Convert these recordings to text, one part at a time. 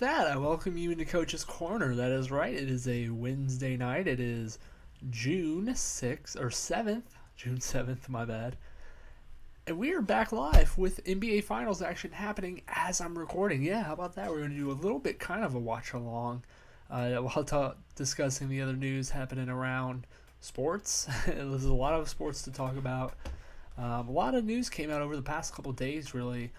That, I welcome you into Coach's Corner. That is right. It is a Wednesday night. It is June 6th or 7th. June 7th, my bad. And we are back live with NBA Finals action happening as I'm recording. Yeah, how about that? We're going to do a little bit kind of a watch along uh, while ta- discussing the other news happening around sports. There's a lot of sports to talk about. Um, a lot of news came out over the past couple days, really,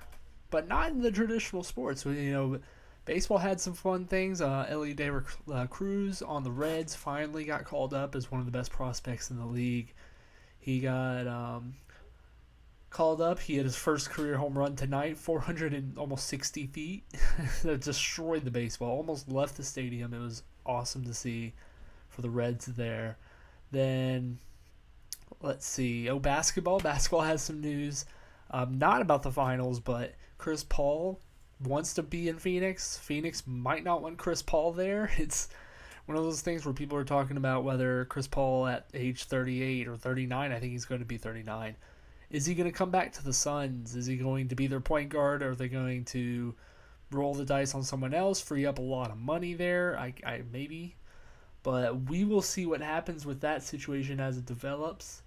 but not in the traditional sports. You know, baseball had some fun things. Uh, Elly De uh, Cruz on the Reds finally got called up as one of the best prospects in the league. He got um, called up. He had his first career home run tonight, 400 and almost 60 feet. that destroyed the baseball. Almost left the stadium. It was awesome to see for the Reds there. Then let's see. Oh, basketball. Basketball has some news. Um, not about the finals, but Chris Paul wants to be in Phoenix. Phoenix might not want Chris Paul there. It's one of those things where people are talking about whether Chris Paul at age 38 or 39, I think he's going to be 39. Is he going to come back to the Suns? Is he going to be their point guard? Are they going to roll the dice on someone else, free up a lot of money there? I, I maybe. But we will see what happens with that situation as it develops.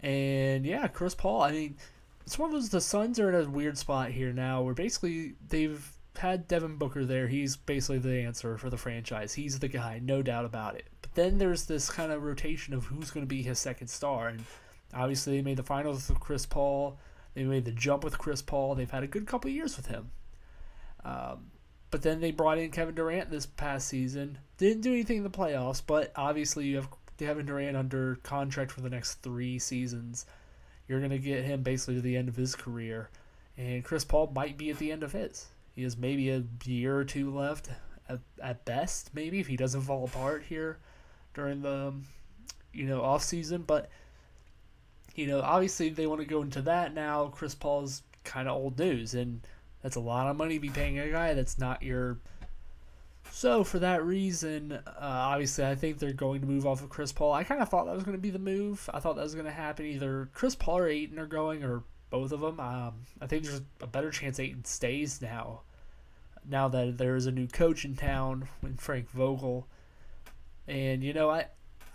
And yeah, Chris Paul, I mean, it's one of those the Suns are in a weird spot here now where basically they've had Devin Booker there. He's basically the answer for the franchise. He's the guy, no doubt about it. But then there's this kind of rotation of who's going to be his second star. And obviously, they made the finals with Chris Paul. They made the jump with Chris Paul. They've had a good couple years with him. Um, but then they brought in Kevin Durant this past season. Didn't do anything in the playoffs, but obviously you have Kevin Durant under contract for the next three seasons. You're going to get him basically to the end of his career. And Chris Paul might be at the end of his. He has maybe a year or two left at, at best, maybe, if he doesn't fall apart here during the, um, you know, off season. But, you know, obviously they want to go into that now. Chris Paul's kind of old news. And that's a lot of money to be paying a guy that's not your – so for that reason, uh, obviously, I think they're going to move off of Chris Paul. I kind of thought that was going to be the move. I thought that was going to happen. Either Chris Paul or Ayton are going, or both of them. Um, I think there's a better chance Ayton stays now. Now that there is a new coach in town, with Frank Vogel, and you know, I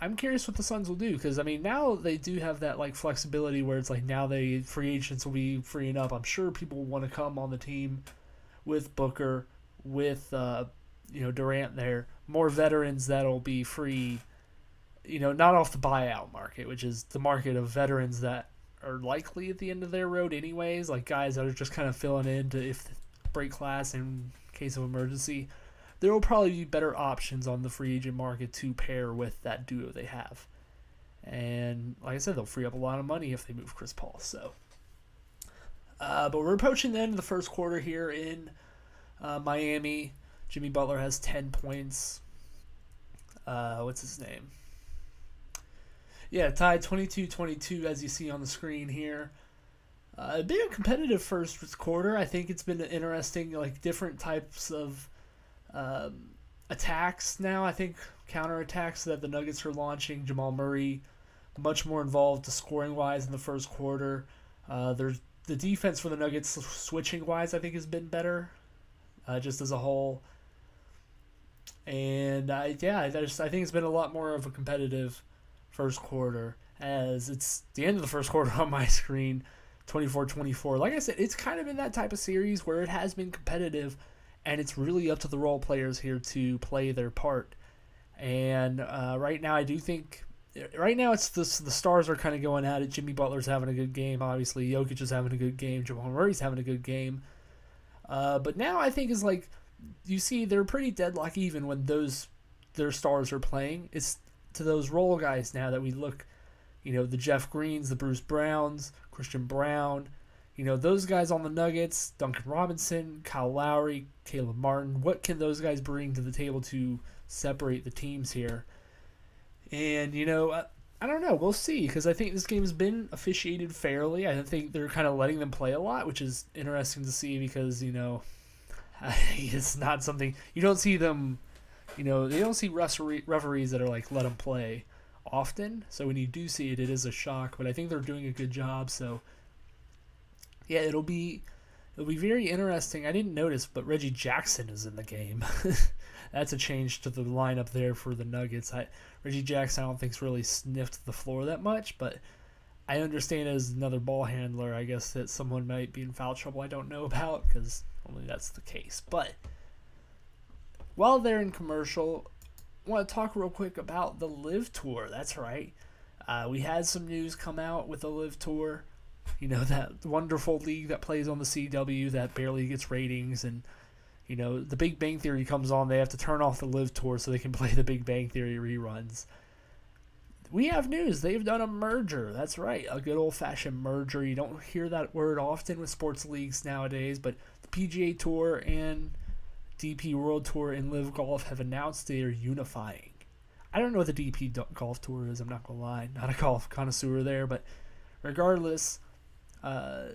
I'm curious what the Suns will do because I mean now they do have that like flexibility where it's like now they free agents will be freeing up. I'm sure people want to come on the team with Booker, with uh, you know Durant there, more veterans that'll be free. You know, not off the buyout market, which is the market of veterans that are likely at the end of their road anyways, like guys that are just kind of filling in to if break class in case of emergency. There will probably be better options on the free agent market to pair with that duo they have. And like I said, they'll free up a lot of money if they move Chris Paul. So, uh, but we're approaching the end of the first quarter here in uh, Miami. Jimmy Butler has 10 points. Uh, what's his name? Yeah, tied 22 22 as you see on the screen here. Uh, been a competitive first quarter. I think it's been interesting, like different types of um, attacks now. I think counter attacks that the Nuggets are launching. Jamal Murray, much more involved to scoring wise in the first quarter. Uh, there's the defense for the Nuggets switching wise. I think has been better, uh, just as a whole. And I, yeah, I just I think it's been a lot more of a competitive first quarter as it's the end of the first quarter on my screen 24-24 like i said it's kind of in that type of series where it has been competitive and it's really up to the role players here to play their part. And uh, right now i do think right now it's the, the stars are kind of going at it. Jimmy butler's having a good game obviously. Jokic is having a good game. Jamal murray's having a good game. Uh, but now i think is like you see they're pretty deadlock even when those their stars are playing. It's to those role guys now that we look, you know, the Jeff Greens, the Bruce Browns, Christian Braun, you know, those guys on the Nuggets, Duncan Robinson, Kyle Lowry, Caleb Martin. What can those guys bring to the table to separate the teams here? And you know, I, I don't know. We'll see because I think this game has been officiated fairly. I think they're kind of letting them play a lot, which is interesting to see because you know it's not something you don't see them. You know, they don't see referees that are like let them play often. So when you do see it, it is a shock. But I think they're doing a good job. So yeah, it'll be It'll be very interesting. I didn't notice, but Reggie Jackson is in the game. That's a change to the lineup there for the Nuggets. I, Reggie Jackson, I don't think's really sniffed the floor that much, but I understand as another ball handler, I guess that someone might be in foul trouble. I don't know about because only that's the case. But while they're in commercial, I want to talk real quick about the LIV Tour. That's right. Uh, we had some news come out with the LIV Tour you know that wonderful league that plays on the CW that barely gets ratings and you know the Big Bang Theory comes on they have to turn off the LIV tour so they can play the Big Bang Theory reruns. We have news. They've done a merger. That's right, a good old fashioned merger. You don't hear that word often with sports leagues nowadays, but PGA Tour and DP World Tour and LIV Golf have announced they are unifying. I don't know what the DP Golf Tour is. I'm not gonna lie, not a golf connoisseur there, but regardless, uh,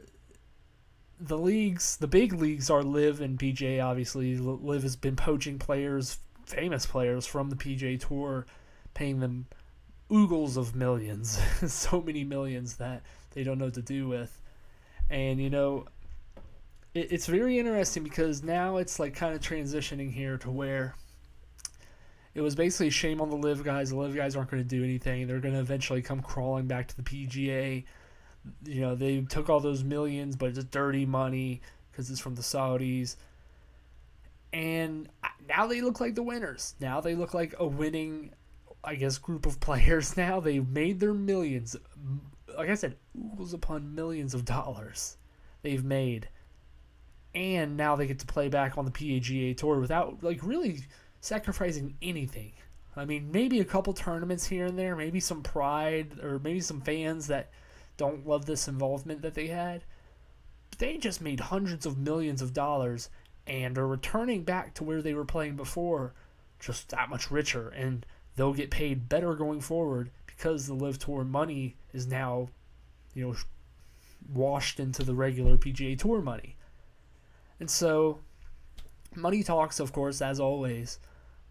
the leagues, the big leagues are LIV and PGA. Obviously, LIV has been poaching players, famous players from the PGA Tour, paying them oogles of millions, so many millions that they don't know what to do with. And you know, it, it's very interesting because now it's like kind of transitioning here to where it was basically shame on the LIV guys. The LIV guys aren't going to do anything. They're going to eventually come crawling back to the PGA you know they took all those millions, but it's dirty money because it's from the Saudis. And now they look like the winners. Now they look like a winning, I guess, group of players. Now they've made their millions. Like I said, oogles upon millions of dollars they've made. And now they get to play back on the PGA Tour without like really sacrificing anything. I mean, maybe a couple tournaments here and there, maybe some pride, or maybe some fans that don't love this involvement that they had. But they just made hundreds of millions of dollars and are returning back to where they were playing before, just that much richer, and they'll get paid better going forward because the LIV Tour money is now, you know, washed into the regular PGA Tour money. And so, money talks, of course, as always,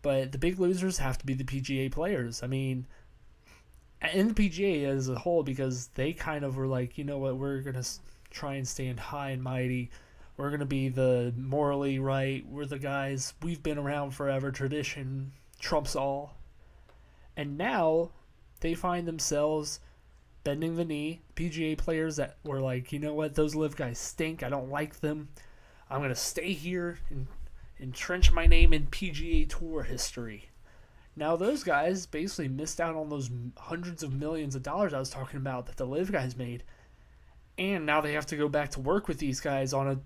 but the big losers have to be the PGA players. I mean, and the PGA as a whole because they kind of were like, you know what, we're gonna try and stand high and mighty. We're gonna be the morally right. We're the guys. We've been around forever. Tradition trumps all. And now they find themselves bending the knee. PGA players that were like, you know what, those LIV guys stink. I don't like them. I'm gonna stay here and entrench my name in PGA Tour history. Now those guys basically missed out on those hundreds of millions of dollars I was talking about that the LIV guys made, and now they have to go back to work with these guys on a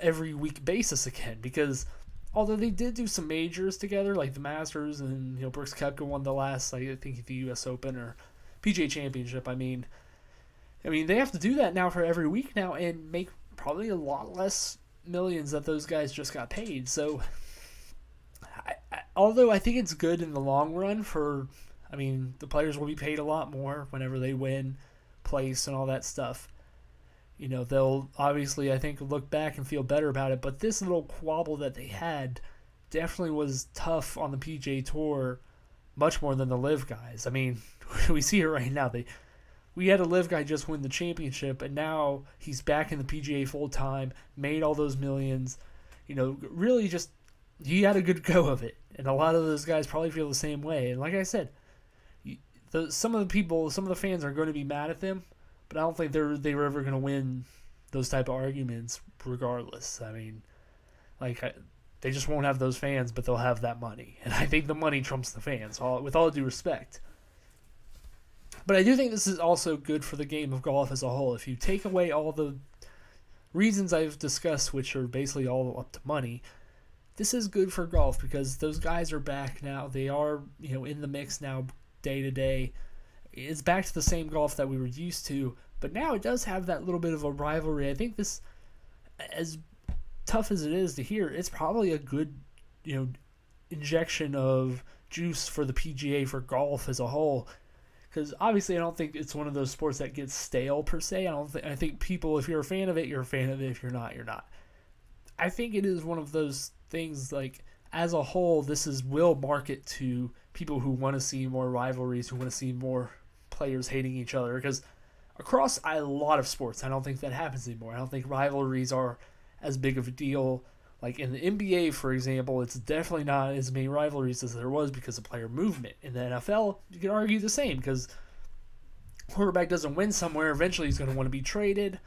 every week basis again because although they did do some majors together like the Masters and you know Brooks Koepka won the last like, I think the U.S. Open or PGA Championship. I mean, I mean they have to do that now for every week now and make probably a lot less millions that those guys just got paid. So although I think it's good in the long run for, I mean, the players will be paid a lot more whenever they win place and all that stuff. You know, they'll obviously, I think, look back and feel better about it. But this little quabble that they had definitely was tough on the PGA Tour, much more than the LIV guys. I mean, we see it right now. They we had a LIV guy just win the championship, and now he's back in the PGA full time, made all those millions. You know, really just he had a good go of it, and a lot of those guys probably feel the same way. And like I said, the, some of the people, some of the fans are going to be mad at them, but I don't think they're they were ever going to win those type of arguments, regardless. I mean, like I, they just won't have those fans, but they'll have that money, and I think the money trumps the fans. All with all due respect. But I do think this is also good for the game of golf as a whole. If you take away all the reasons I've discussed, which are basically all up to money, this is good for golf because those guys are back now. They are, you know, in the mix now day to day. It's back to the same golf that we were used to, but now it does have that little bit of a rivalry. I think this as tough as it is to hear, it's probably a good, you know, injection of juice for the PGA for golf as a whole. Because obviously, I don't think it's one of those sports that gets stale per se. I don't think. I think people, if you're a fan of it, you're a fan of it. If you're not, you're not. I think it is one of those things like as a whole, this is will market to people who want to see more rivalries, who want to see more players hating each other. Because across a lot of sports, I don't think that happens anymore. I don't think rivalries are as big of a deal. Like in the NBA, for example, it's definitely not as many rivalries as there was because of player movement. In the NFL, you can argue the same because quarterback doesn't win somewhere, eventually he's going to want to be traded.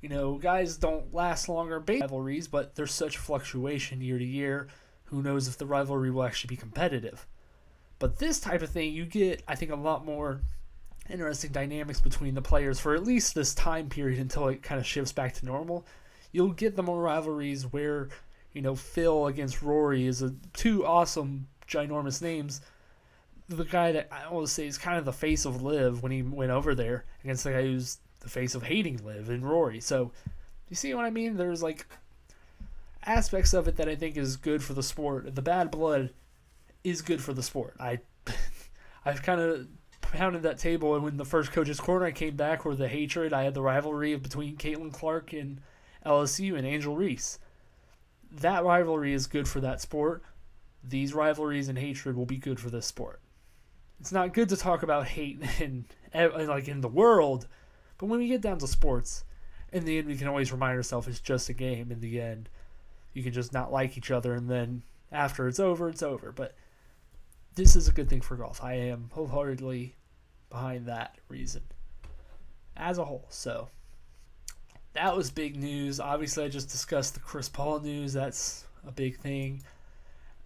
You know, guys don't last longer base rivalries, but there's such fluctuation year to year. Who knows if the rivalry will actually be competitive? But this type of thing, you get, I think, a lot more interesting dynamics between the players for at least this time period until it kind of shifts back to normal. You'll get the more rivalries where, you know, Phil against Rory is a two awesome, ginormous names the guy that I always say is kind of the face of LIV when he went over there against the guy who's the face of hating LIV and Rory. So, you see what I mean? There's like aspects of it that I think is good for the sport. The bad blood is good for the sport. I I've kind of pounded that table, and when the first coach's corner I came back, where the hatred, I had the rivalry between Caitlin Clark and LSU and Angel Reese. That rivalry is good for that sport. These rivalries and hatred will be good for this sport it's not good to talk about hate in, in like in the world, but when we get down to sports, in the end we can always remind ourselves it's just a game. In the end, you can just not like each other, and then after it's over, it's over. But this is a good thing for golf. I am wholeheartedly behind that reason as a whole. So that was big news. Obviously, I just discussed the Chris Paul news. That's a big thing.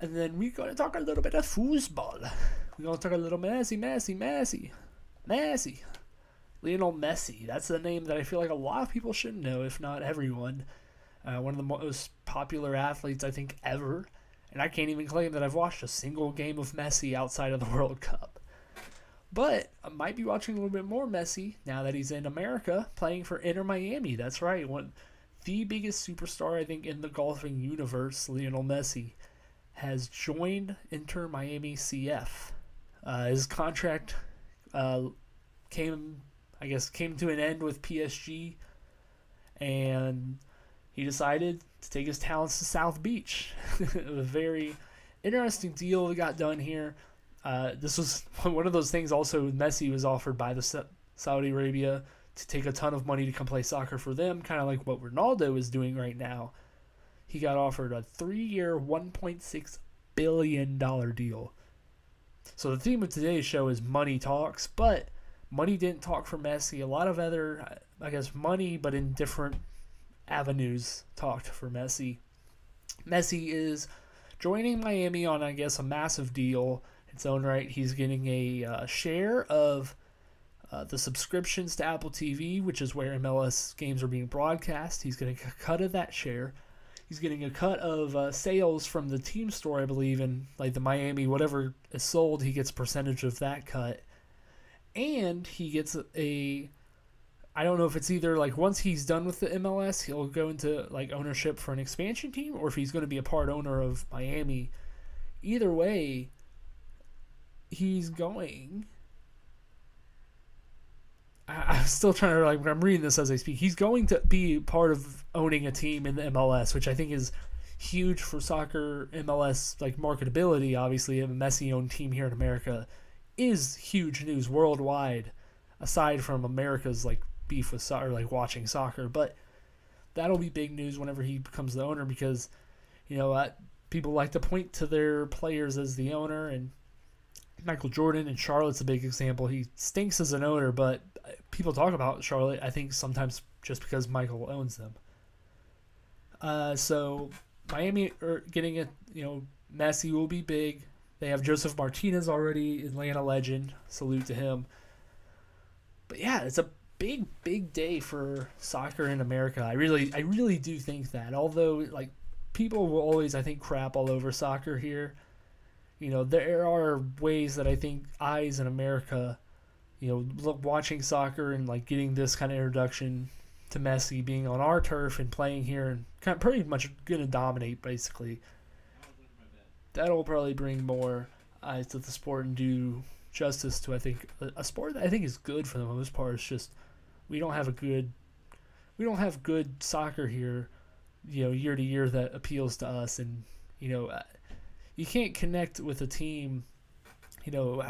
And then we're going to talk a little bit of foosball. We're going to talk a little Messi, Messi, Messi, Messi. Lionel Messi. That's the name that I feel like a lot of people should know, if not everyone. Uh, one of the most popular athletes, I think, ever. And I can't even claim that I've watched a single game of Messi outside of the World Cup. But might be watching a little bit more Messi now that he's in America playing for Inter Miami. That's right. One, the biggest superstar, I think, in the golfing universe, Lionel Messi, has joined Inter Miami CF. Uh, his contract uh, came, I guess, came to an end with PSG, and he decided to take his talents to South Beach. a very interesting deal that got done here. Uh, this was one of those things. Also, Messi was offered by the Saudi Arabia to take a ton of money to come play soccer for them, kind of like what Ronaldo is doing right now. He got offered a three-year, 1.6 billion dollar deal so the theme of today's show is money talks, but money didn't talk for Messi. A lot of other, I guess, money, but in different avenues talked for Messi. Messi is joining Miami on, I guess, a massive deal. Its own right, he's getting a uh, share of uh, the subscriptions to Apple TV, which is where MLS games are being broadcast. He's getting a cut of that share he's getting a cut of uh, sales from the team store, I believe, and like the Miami whatever is sold, he gets a percentage of that cut, and he gets a. I don't know if it's either like once he's done with the MLS, he'll go into like ownership for an expansion team, or if he's going to be a part owner of Miami. Either way, he's going I, am still trying to like I'm reading this as I speak. He's going to be part of owning a team in the MLS, which I think is huge for soccer MLS like marketability. Obviously, a Messi owned team here in America is huge news worldwide, aside from America's like beef with soccer, like watching soccer. But that'll be big news whenever he becomes the owner because you know uh, people like to point to their players as the owner and Michael Jordan and Charlotte's a big example. He stinks as an owner, but people talk about Charlotte. I think sometimes just because Michael owns them. Uh, so Miami are getting it. You know, Messi will be big. They have Josef Martinez already, Atlanta legend. Salute to him. But yeah, it's a big, big day for soccer in America. I really, I really do think that. Although, like, people will always, I think, crap all over soccer here you know, there are ways that I think eyes in America, you know, look, watching soccer and like getting this kind of introduction to Messi being on our turf and playing here and kind of pretty much going to dominate basically. That'll probably bring more eyes to the sport and do justice to I think a, a sport that I think is good for the most part. It's just we don't have a good we don't have good soccer here, you know, year to year that appeals to us and you know uh, you can't connect with a team, you know,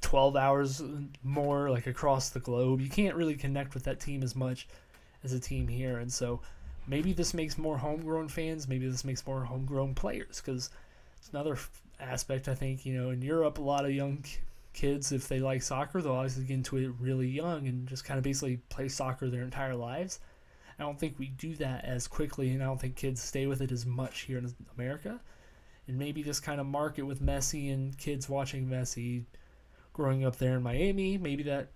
12 hours more like across the globe. You can't really connect with that team as much as a team here. And so maybe this makes more homegrown fans. Maybe this makes more homegrown players because it's another aspect. I think you know in Europe, a lot of young kids, if they like soccer, they'll obviously get into it really young and just kind of basically play soccer their entire lives. I don't think we do that as quickly, and I don't think kids stay with it as much here in America. And maybe this kind of market with Messi and kids watching Messi growing up there in Miami, maybe that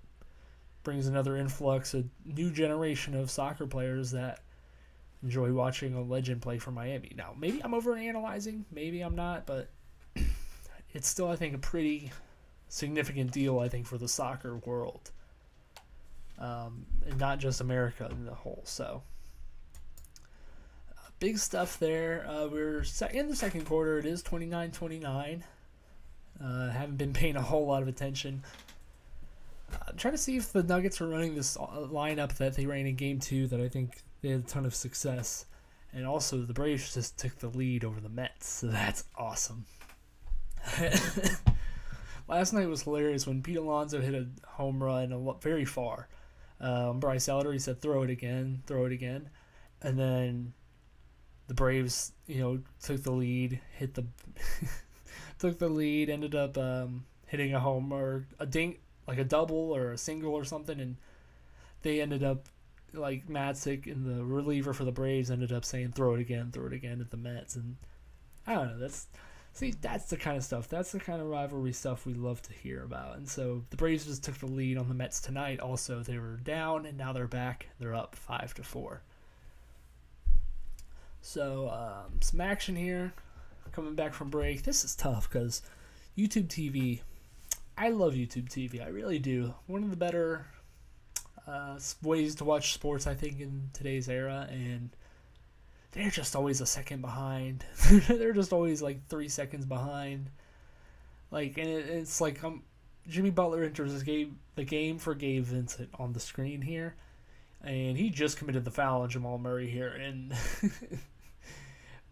brings another influx, a new generation of soccer players that enjoy watching a legend play for Miami. Now, maybe I'm over analyzing, maybe I'm not, but it's still, I think, a pretty significant deal, I think, for the soccer world. Um, and not just America in the whole. So, big stuff there. Uh, we're in the second quarter. It is 29 29. Uh, haven't been paying a whole lot of attention. I'm trying to see if the Nuggets are running this uh, lineup that they ran in Game Two. That I think they had a ton of success, and also the Braves just took the lead over the Mets, so that's awesome. Last night was hilarious when Pete Alonso hit a home run very far. Um, Bryce Elder he said throw it again, throw it again, and then the Braves you know took the lead, hit the took the lead, ended up um, hitting a home or a ding like a double or a single or something, and they ended up like Matzek and the reliever for the Braves ended up saying throw it again, throw it again at the Mets, and I don't know. That's see, that's the kind of stuff. That's the kind of rivalry stuff we love to hear about. And so the Braves just took the lead on the Mets tonight. Also, they were down, and now they're back. They're up five to four. So um, some action here. Coming back from break. This is tough because YouTube TV I love YouTube TV. I really do. One of the better uh, ways to watch sports, I think, in today's era, and they're just always a second behind. they're just always like three seconds behind. Like, and it, it's like um, Jimmy Butler enters this game, the game for Gabe Vincent on the screen here, and he just committed the foul on Jamal Murray here and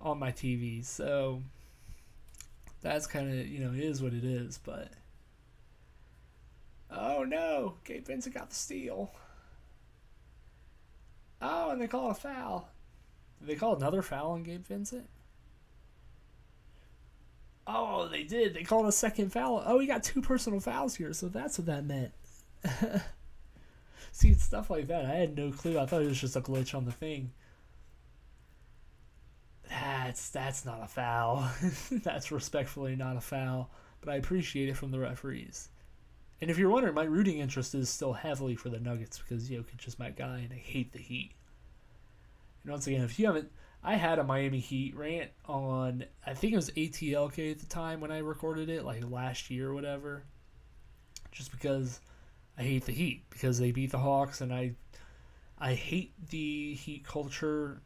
on my TV. So that's kind of you know it is what it is, but Oh no, Gabe Vincent got the steal. Oh, and they call a foul. Did they call another foul on Gabe Vincent? Oh, they did. They called a second foul. Oh, he got two personal fouls here, so that's what that meant. See, stuff like that. I had no clue. I thought it was just a glitch on the thing. That's that's not a foul. that's respectfully not a foul, but I appreciate it from the referees. And if you're wondering, my rooting interest is still heavily for the Nuggets because Jokic is just my guy and I hate the Heat. And once again, if you haven't, I had a Miami Heat rant on, I think it was ATLK at the time when I recorded it, like last year or whatever. Just because I hate the Heat because they beat the Hawks and I, I hate the Heat culture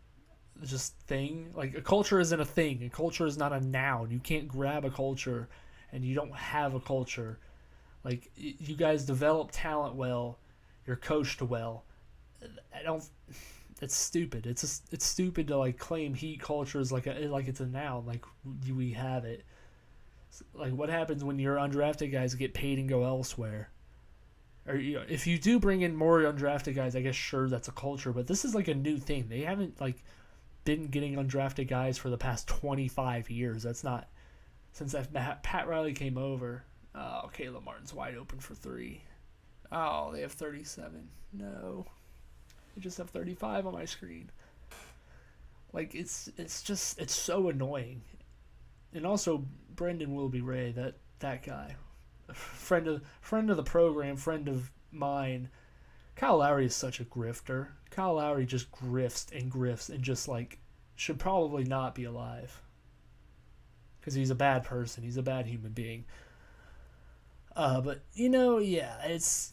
just thing. Like a culture isn't a thing. A culture is not a noun. You can't grab a culture and you don't have a culture like you guys develop talent well, you're coached well. I don't. It's stupid. It's it's stupid to like claim heat culture is like a like it's a noun. Like we have it. Like what happens when your undrafted guys get paid and go elsewhere? Or you know, if you do bring in more undrafted guys, I guess sure that's a culture. But this is like a new thing. They haven't like been getting undrafted guys for the past 25 years. That's not since that Pat Riley came over. Oh, Caleb Martin's wide open for three. Oh, they have 37. No. They just have 35 on my screen. Like it's it's just it's so annoying. And also Brendan Wilby Ray, that that guy. Friend of friend of the program, friend of mine. Kyle Lowry is such a grifter. Kyle Lowry just grifts and grifts and just like should probably not be alive. Cuz he's a bad person. He's a bad human being. Uh, but you know, yeah, it's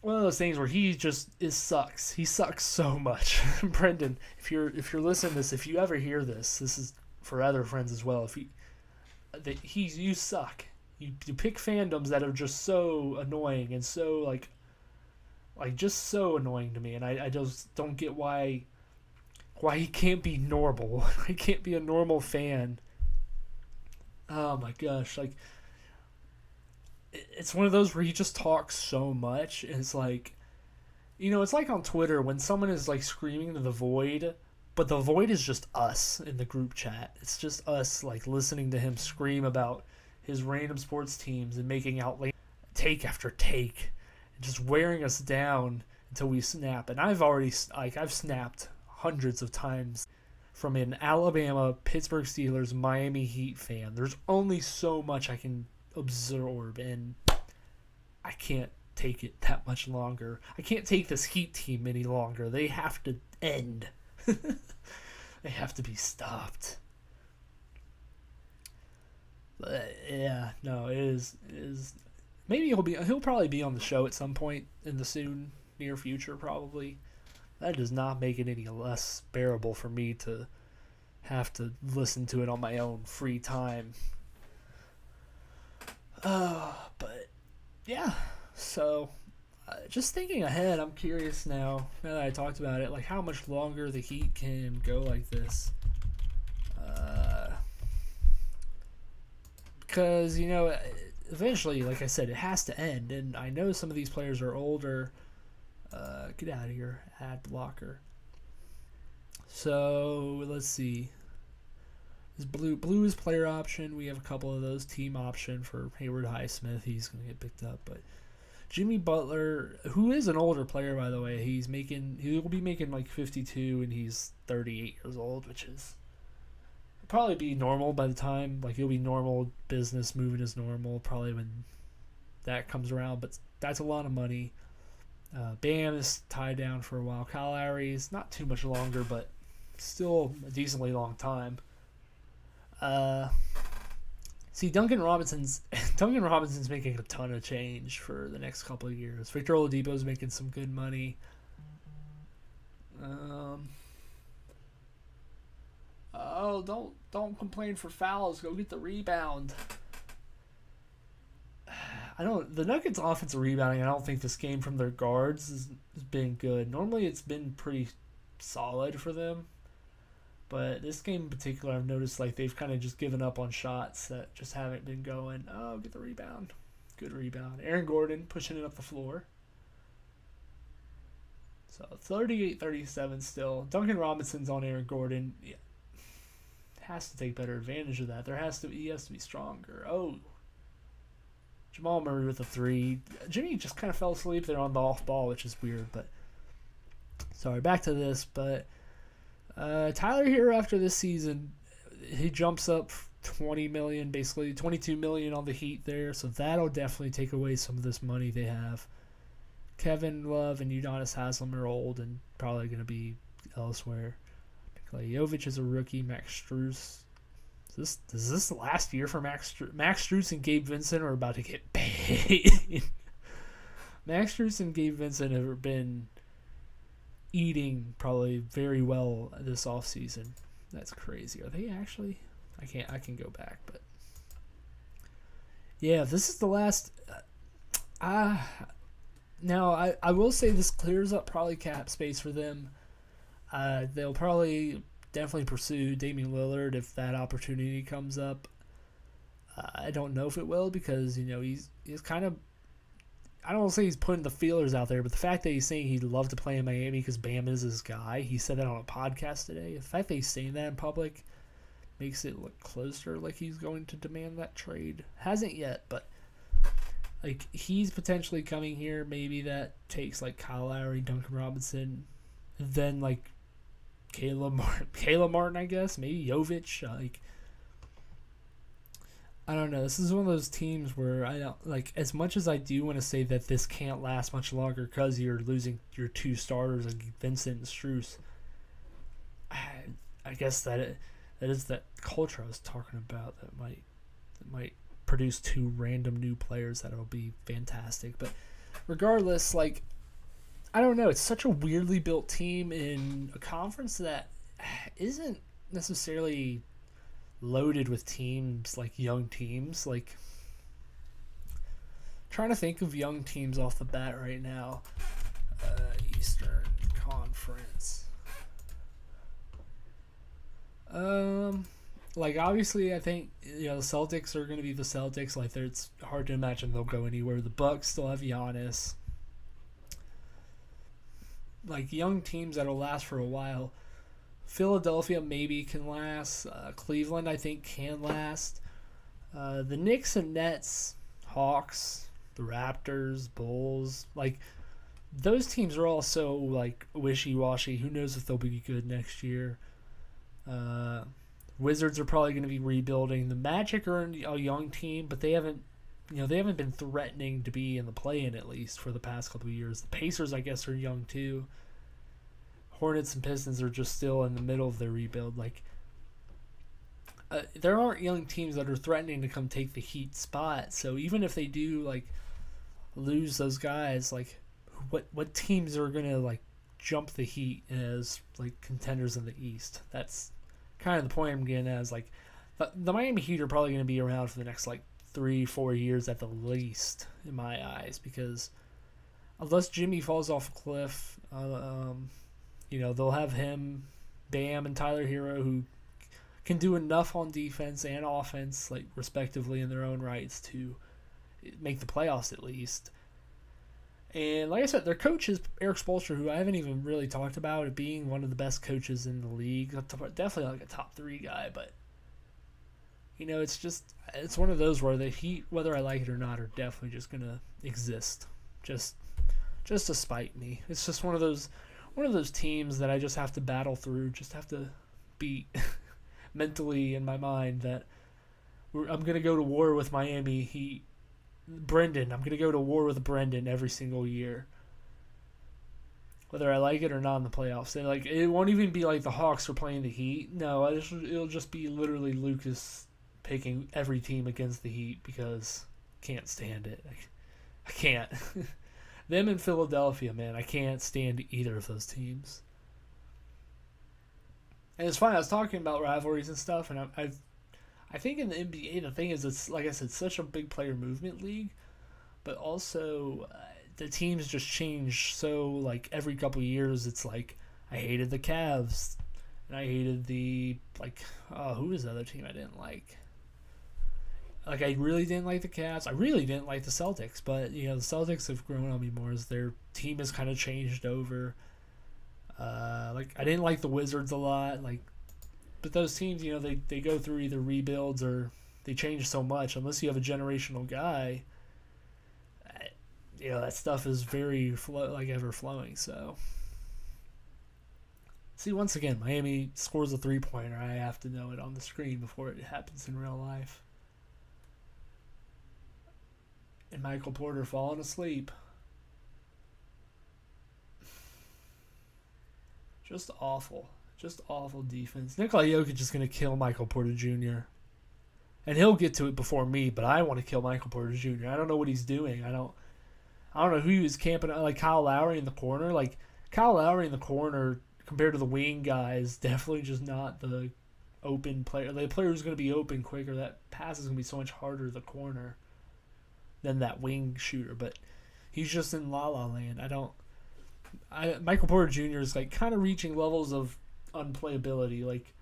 one of those things where he just is sucks. He sucks so much. Brendan, if you're if you're listening to this, if you ever hear this, this is for other friends as well. If he, that he you suck. You, you pick fandoms that are just so annoying and so like like just so annoying to me and I, I just don't get why why he can't be normal. he can't be a normal fan. Oh my gosh, like it's one of those where he just talks so much. And it's like, you know, it's like on Twitter when someone is like screaming to the void, but the void is just us in the group chat. It's just us like listening to him scream about his random sports teams and making out like take after take, just wearing us down until we snap. And I've already like I've snapped hundreds of times from an Alabama, Pittsburgh Steelers, Miami Heat fan. There's only so much I can absorb, and I can't take it that much longer. I can't take this Heat team any longer. They have to end. they have to be stopped. But yeah, no, it is it is maybe he'll be he'll probably be on the show at some point in the soon near future probably. That does not make it any less bearable for me to have to listen to it on my own free time. Uh, but yeah, so uh, just thinking ahead, I'm curious now. Now that I talked about it, like how much longer the Heat can go like this. Uh, because you know, eventually, like I said, it has to end, and I know some of these players are older. Uh, get out of here, ad blocker. So let's see. This blue blue is player option. We have a couple of those. Team option for Haywood Highsmith. He's gonna get picked up, but Jimmy Butler, who is an older player by the way, he's making he will be making like 52 and he's 38 years old, which is probably be normal by the time like it'll be normal business moving as normal probably when that comes around, but that's a lot of money. Uh, Bam is tied down for a while. Kyle Lowry's not too much longer, but still a decently long time. Uh, See, Duncan Robinson's Duncan Robinson's making a ton of change for the next couple of years. Victor Oladipo's making some good money. Um, oh, don't don't complain for fouls. Go get the rebound. I don't. The Nuggets' offensive rebounding. I don't think this game from their guards has, has been good. Normally, it's been pretty solid for them. But this game in particular, I've noticed like they've kind of just given up on shots that just haven't been going. Oh, get the rebound. Good rebound. Aaron Gordon pushing it up the floor. So 38 37 still. Duncan Robinson's on Aaron Gordon. Yeah. Has to take better advantage of that. There has to he has to be stronger. Oh. Jamal Murray with a three. Jimmy just kind of fell asleep there on the off ball, which is weird, but sorry, back to this, but uh, Tyler Herro after this season, he jumps up 20 million, basically 22 million on the Heat there, so that'll definitely take away some of this money they have. Kevin Love and Udonis Haslem are old and probably going to be elsewhere. Nikola Jovic is a rookie. Max Strus. Is this is this the last year for Max Strus? Max Strus and Gabe Vincent are about to get paid. Max Strus and Gabe Vincent have been eating probably very well this off season. That's crazy. Are they actually? I can't. I can go back, but yeah, this is the last. Ah, uh, now I I will say this clears up probably cap space for them. Uh, they'll probably definitely pursue Damian Lillard if that opportunity comes up. Uh, I don't know if it will because you know he's he's kind of I don't say he's putting the feelers out there, but the fact that he's saying he'd love to play in Miami because Bam is his guy, he said that on a podcast today. The fact that he's saying that in public makes it look closer like he's going to demand that trade. Hasn't yet, but like he's potentially coming here. Maybe that takes like Kyle Lowry, Duncan Robinson, then like Caleb Martin, Caleb Martin, I guess maybe Jovic. Uh, like I don't know. This is one of those teams where I don't like as much as I do want to say that this can't last much longer because you're losing your two starters like Vincent and Strus. I, I guess that it, that is that culture I was talking about that might that might produce two random new players that'll be fantastic. But regardless, like I don't know, it's such a weirdly built team in a conference that isn't necessarily loaded with teams like young teams like trying to think of young teams off the bat right now. Uh, eastern conference. Um like obviously i think you know the celtics are going to be the celtics like it's hard to imagine they'll go anywhere. The bucks still have Giannis. Like young teams that'll last for a while Philadelphia maybe can last. Uh, Cleveland, I think, can last. Uh, the Knicks and Nets, Hawks, the Raptors, Bulls, like those teams are all so like wishy washy. Who knows if they'll be good next year? Uh, Wizards are probably going to be rebuilding. The Magic are a young team, but they haven't, you know, they haven't been threatening to be in the play-in at least for the past couple of years. The Pacers, I guess, are young too. Hornets and Pistons are just still in the middle of their rebuild. Like, uh, there aren't young teams that are threatening to come take the Heat spot. So even if they do like lose those guys, like, what what teams are gonna like jump the Heat as like contenders in the East? That's kind of the point I'm getting at. Is like the, the Miami Heat are probably gonna be around for the next like three four years at the least in my eyes because unless Jimmy falls off a cliff, uh, um, you know, they'll have him, Bam, and Tyler Herro, who can do enough on defense and offense, like respectively in their own rights, to make the playoffs at least. And like I said, their coach is Erik Spoelstra, who I haven't even really talked about being one of the best coaches in the league. Definitely like a top three guy, but you know, it's just it's one of those where the Heat, whether I like it or not, are definitely just gonna exist, just just to spite me. It's just one of those one of those teams that I just have to battle through, just have to beat mentally in my mind that I'm to go to war with Miami Heat. Brendan, I'm to go to war with Brendan every single year. Whether I like it or not in the playoffs. And like it won't even be like the Hawks are playing the Heat. No, it'll just be literally Lucas picking every team against the Heat because can't stand it. I, I can't. Them in Philadelphia, man, I can't stand either of those teams. And it's funny. I was talking about rivalries and stuff, and I, I, I think in the NBA, the thing is, it's like I said, such a big player movement league, but also uh, the teams just change so like every couple years. It's like I hated the Cavs, and I hated the like, oh, who was the other team I didn't like? Like I really didn't like the Cavs. I really didn't like the Celtics, but you know the Celtics have grown on me more as their team has kind of changed over. Uh, like I didn't like the Wizards a lot, like, but those teams, you know, they they go through either rebuilds or they change so much. Unless you have a generational guy, you know that stuff is very like ever flowing. So. See, once again, Miami scores a three pointer. I have to know it on the screen before it happens in real life. And Michael Porter falling asleep. Just awful. Just awful defense. Nikola Jokic is going to kill Michael Porter Jr. And he'll get to it before me, but I want to kill Michael Porter Jr. I don't know what he's doing. I don't I don't know who he was camping on. like Kyle Lowry in the corner. Like Kyle Lowry in the corner compared to the wing guys, definitely just not the open player. The player who's going to be open quicker. That pass is going to be so much harder the corner than that wing shooter, but he's just in la la land. I don't. I Michael Porter Jr. is like kind of reaching levels of unplayability. Like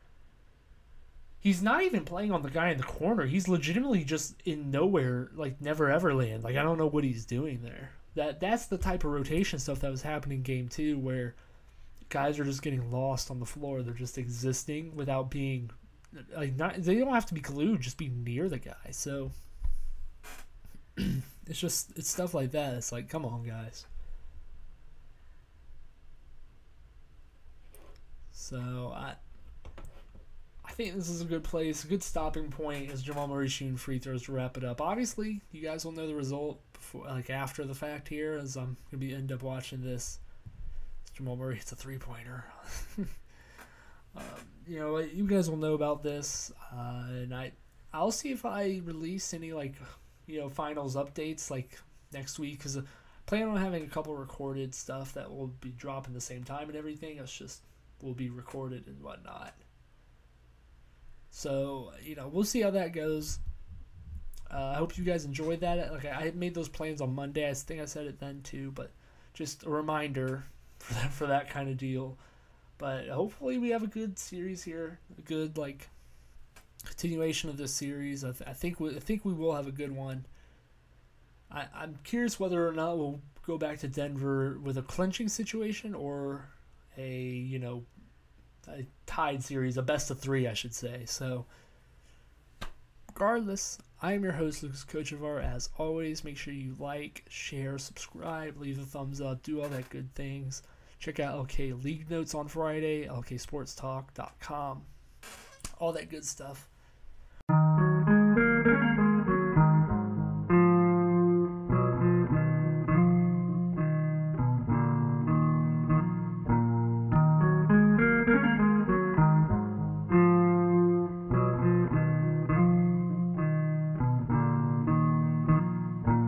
he's not even playing on the guy in the corner. He's legitimately just in nowhere, like never ever land. Like I don't know what he's doing there. That that's the type of rotation stuff that was happening game two, where guys are just getting lost on the floor. They're just existing without being like not. They don't have to be glued. Just be near the guy. So it's just it's stuff like that. It's like, come on, guys. So I I think this is a good place, a good stopping point as Jamal Murray shooting free throws to wrap it up. Obviously, you guys will know the result before, like after the fact here, as I'm gonna be end up watching this. Jamal Murray hits a three pointer. um, you know, you guys will know about this, uh, and I I'll see if I release any like you know finals updates like next week because I plan on having a couple recorded stuff that will be dropping the same time and everything. It's just will be recorded and whatnot. So you know we'll see how that goes. Uh, I hope you guys enjoyed that. Like I made those plans on Monday. I think I said it then too, but just a reminder for that for that kind of deal. But hopefully we have a good series here, a good like continuation of this series. I, th- I think we, I think we will have a good one. I, I'm curious whether or not we'll go back to Denver with a clinching situation or a you know a tied series, a best of three, I should say. So, regardless, I am your host, Lucas Kochevar. As always, make sure you like, share, subscribe, leave a thumbs up, do all that good things. Check out LK League Notes on Friday, lksportstalk.com, all that good stuff.